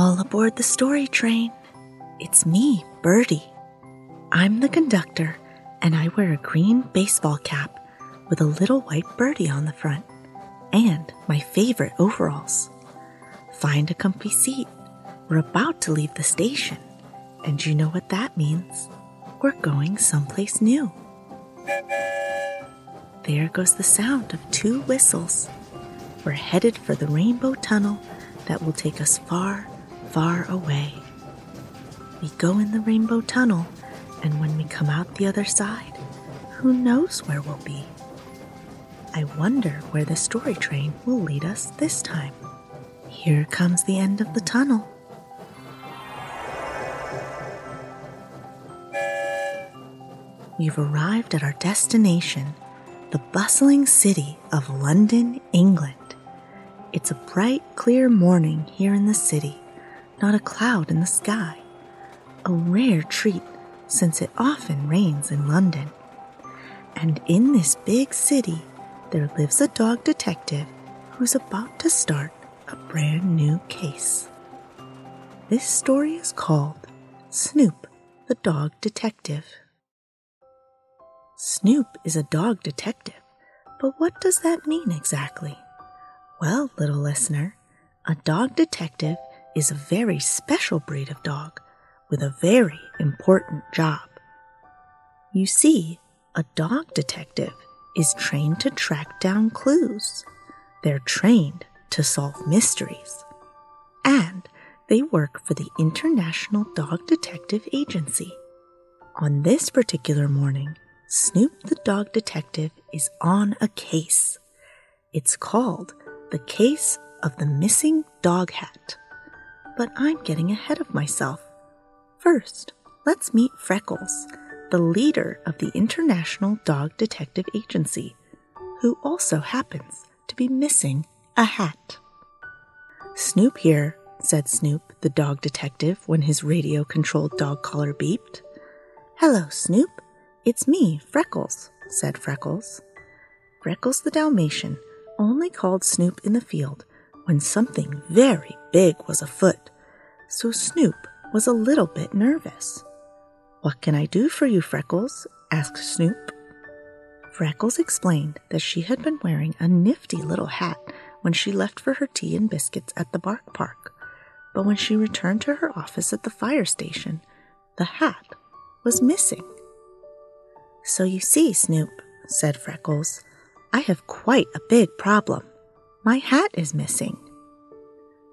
All aboard the story train. It's me, Birdie. I'm the conductor, and I wear a green baseball cap with a little white birdie on the front, and my favorite overalls. Find a comfy seat. We're about to leave the station, and you know what that means. We're going someplace new. There goes the sound of two whistles. We're headed for the rainbow tunnel that will take us far, far away. We go in the rainbow tunnel, and when we come out the other side, who knows where we'll be? I wonder where the story train will lead us this time. Here comes the end of the tunnel. We've arrived at our destination, the bustling city of London, England. It's a bright, clear morning here in the city, not a cloud in the sky. A rare treat since it often rains in London. And in this big city, there lives a dog detective who's about to start a brand new case. This story is called Snoop the Dog Detective. Snoop is a dog detective, but what does that mean exactly? Well, little listener, a dog detective is a very special breed of dog with a very important job. You see, a dog detective is trained to track down clues. They're trained to solve mysteries. And they work for the International Dog Detective Agency. On this particular morning, Snoop the Dog Detective is on a case. It's called The Case of the Missing Dog Hat. But I'm getting ahead of myself. First, let's meet Freckles, the leader of the International Dog Detective Agency, who also happens to be missing a hat. Snoop here, said Snoop, the dog detective, when his radio controlled dog collar beeped. Hello, Snoop. It's me, Freckles, said Freckles. Freckles the Dalmatian only called Snoop in the field when something very big was afoot, so Snoop was a little bit nervous. What can I do for you, Freckles? asked Snoop. Freckles explained that she had been wearing a nifty little hat when she left for her tea and biscuits at the bark park, but when she returned to her office at the fire station, the hat was missing. So you see, Snoop, said Freckles, I have quite a big problem. My hat is missing.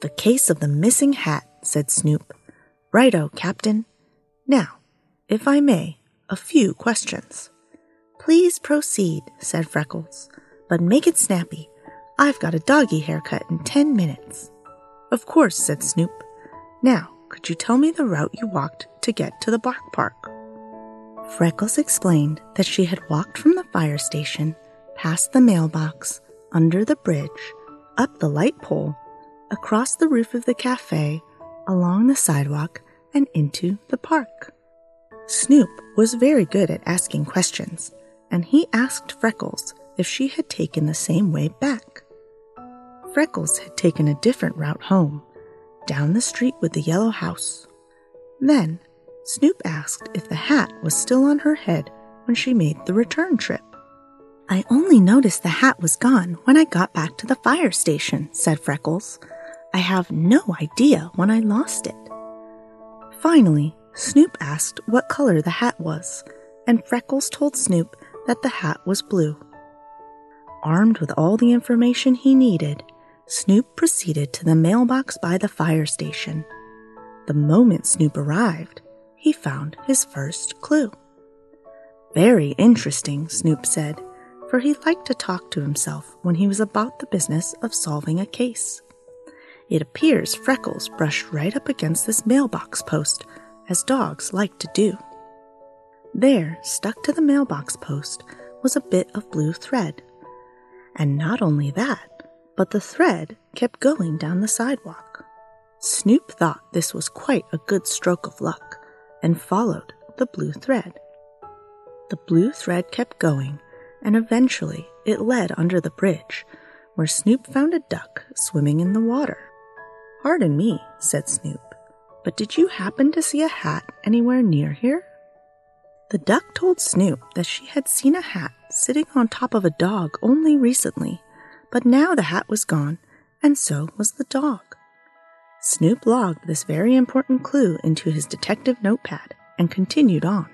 The case of the missing hat, said Snoop. Righto, Captain. Now, if I may, a few questions. Please proceed, said Freckles, but make it snappy. I've got a doggy haircut in ten minutes. Of course, said Snoop. Now, could you tell me the route you walked to get to the bark park? Freckles explained that she had walked from the fire station, past the mailbox, under the bridge, up the light pole, across the roof of the cafe, along the sidewalk, and into the park. Snoop was very good at asking questions, and he asked Freckles if she had taken the same way back. Freckles had taken a different route home, down the street with the yellow house. Then, Snoop asked if the hat was still on her head when she made the return trip. I only noticed the hat was gone when I got back to the fire station, said Freckles. I have no idea when I lost it. Finally, Snoop asked what color the hat was, and Freckles told Snoop that the hat was blue. Armed with all the information he needed, Snoop proceeded to the mailbox by the fire station. The moment Snoop arrived, he found his first clue. Very interesting, Snoop said, for he liked to talk to himself when he was about the business of solving a case. It appears Freckles brushed right up against this mailbox post, as dogs like to do. There, stuck to the mailbox post, was a bit of blue thread. And not only that, but the thread kept going down the sidewalk. Snoop thought this was quite a good stroke of luck and followed the blue thread. The blue thread kept going, and eventually it led under the bridge, where Snoop found a duck swimming in the water. Pardon me, said Snoop, but did you happen to see a hat anywhere near here? The duck told Snoop that she had seen a hat sitting on top of a dog only recently, but now the hat was gone, and so was the dog. Snoop logged this very important clue into his detective notepad and continued on.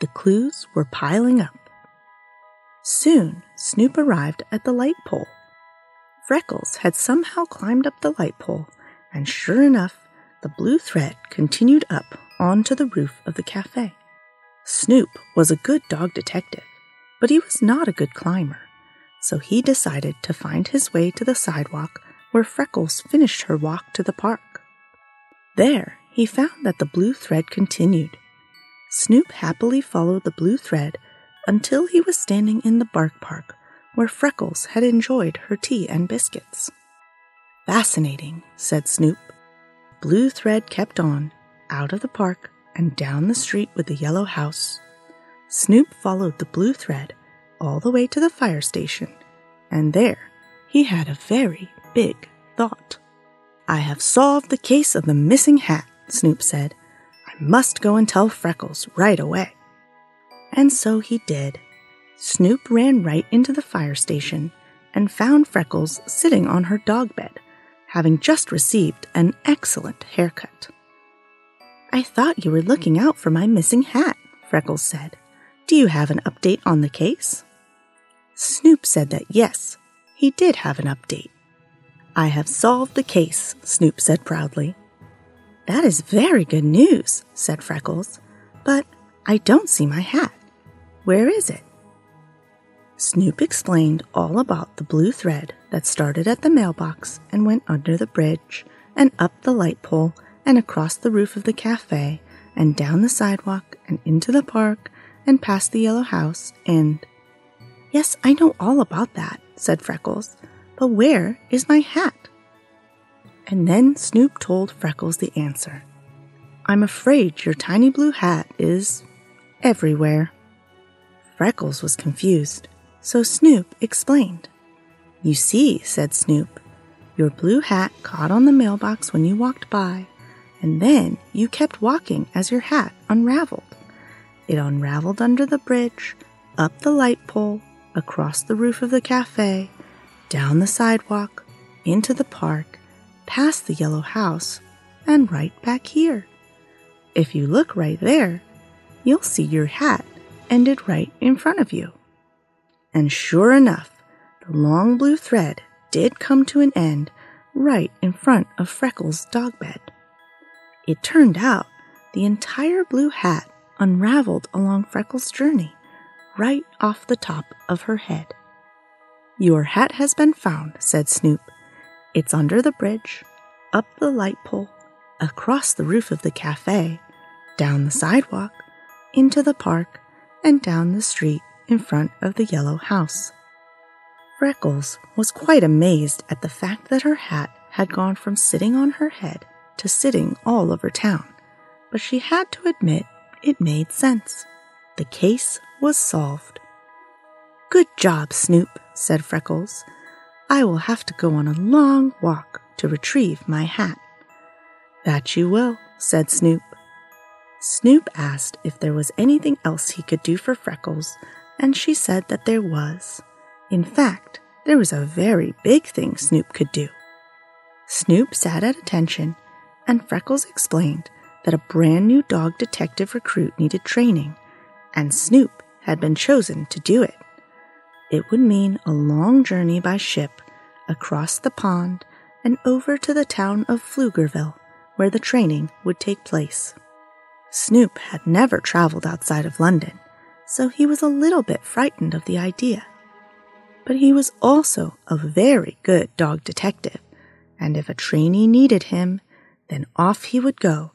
The clues were piling up. Soon, Snoop arrived at the light pole. Freckles had somehow climbed up the light pole, and sure enough, the blue thread continued up onto the roof of the cafe. Snoop was a good dog detective, but he was not a good climber, so he decided to find his way to the sidewalk where Freckles finished her walk to the park. There, he found that the blue thread continued. Snoop happily followed the blue thread until he was standing in the bark park where Freckles had enjoyed her tea and biscuits. Fascinating, said Snoop. Blue thread kept on, out of the park and down the street with the yellow house. Snoop followed the blue thread all the way to the fire station, and there he had a very big thought. I have solved the case of the missing hat, Snoop said. I must go and tell Freckles right away. And so he did. Snoop ran right into the fire station and found Freckles sitting on her dog bed, having just received an excellent haircut. I thought you were looking out for my missing hat, Freckles said. Do you have an update on the case? Snoop said that yes, he did have an update. I have solved the case, Snoop said proudly. That is very good news, said Freckles, but I don't see my hat. Where is it? Snoop explained all about the blue thread that started at the mailbox and went under the bridge and up the light pole and across the roof of the cafe and down the sidewalk and into the park and past the yellow house and. Yes, I know all about that, said Freckles. But where is my hat? And then Snoop told Freckles the answer. I'm afraid your tiny blue hat is everywhere. Freckles was confused, so Snoop explained. You see, said Snoop, your blue hat caught on the mailbox when you walked by, and then you kept walking as your hat unraveled. It unraveled under the bridge, up the light pole, across the roof of the cafe, down the sidewalk, into the park, past the yellow house, and right back here. If you look right there, you'll see your hat ended right in front of you. And sure enough, the long blue thread did come to an end right in front of Freckles' dog bed. It turned out the entire blue hat unraveled along Freckles' journey, right off the top of her head. Your hat has been found, said Snoop. It's under the bridge, up the light pole, across the roof of the cafe, down the sidewalk, into the park, and down the street in front of the yellow house. Freckles was quite amazed at the fact that her hat had gone from sitting on her head to sitting all over town, but she had to admit it made sense. The case was solved. Good job, Snoop, said Freckles. I will have to go on a long walk to retrieve my hat. That you will, said Snoop. Snoop asked if there was anything else he could do for Freckles, and she said that there was. In fact, there was a very big thing Snoop could do. Snoop sat at attention, and Freckles explained that a brand new dog detective recruit needed training, and Snoop had been chosen to do it. It would mean a long journey by ship across the pond and over to the town of Pflugerville, where the training would take place. Snoop had never traveled outside of London, so he was a little bit frightened of the idea but he was also a very good dog detective, and if a trainee needed him, then off he would go,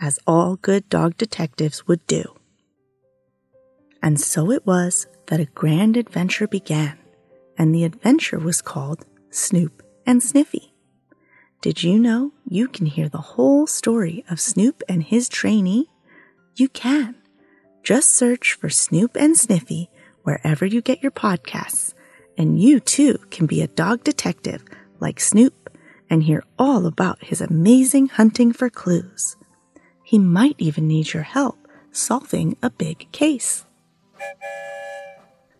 as all good dog detectives would do. And so it was that a grand adventure began, and the adventure was called Snoop and Sniffy. Did you know you can hear the whole story of Snoop and his trainee? You can. Just search for Snoop and Sniffy wherever you get your podcasts and you too can be a dog detective like Snoop and hear all about his amazing hunting for clues. He might even need your help solving a big case.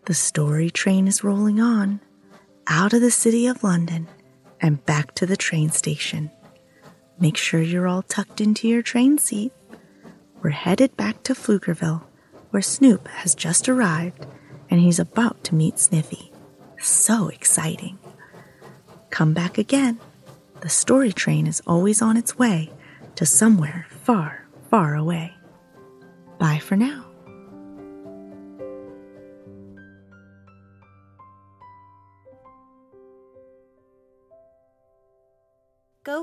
The story train is rolling on, out of the city of London and back to the train station. Make sure you're all tucked into your train seat. We're headed back to Pflugerville, where Snoop has just arrived and he's about to meet Sniffy so exciting. Come back again. The story train is always on its way to somewhere far, far away. Bye for now.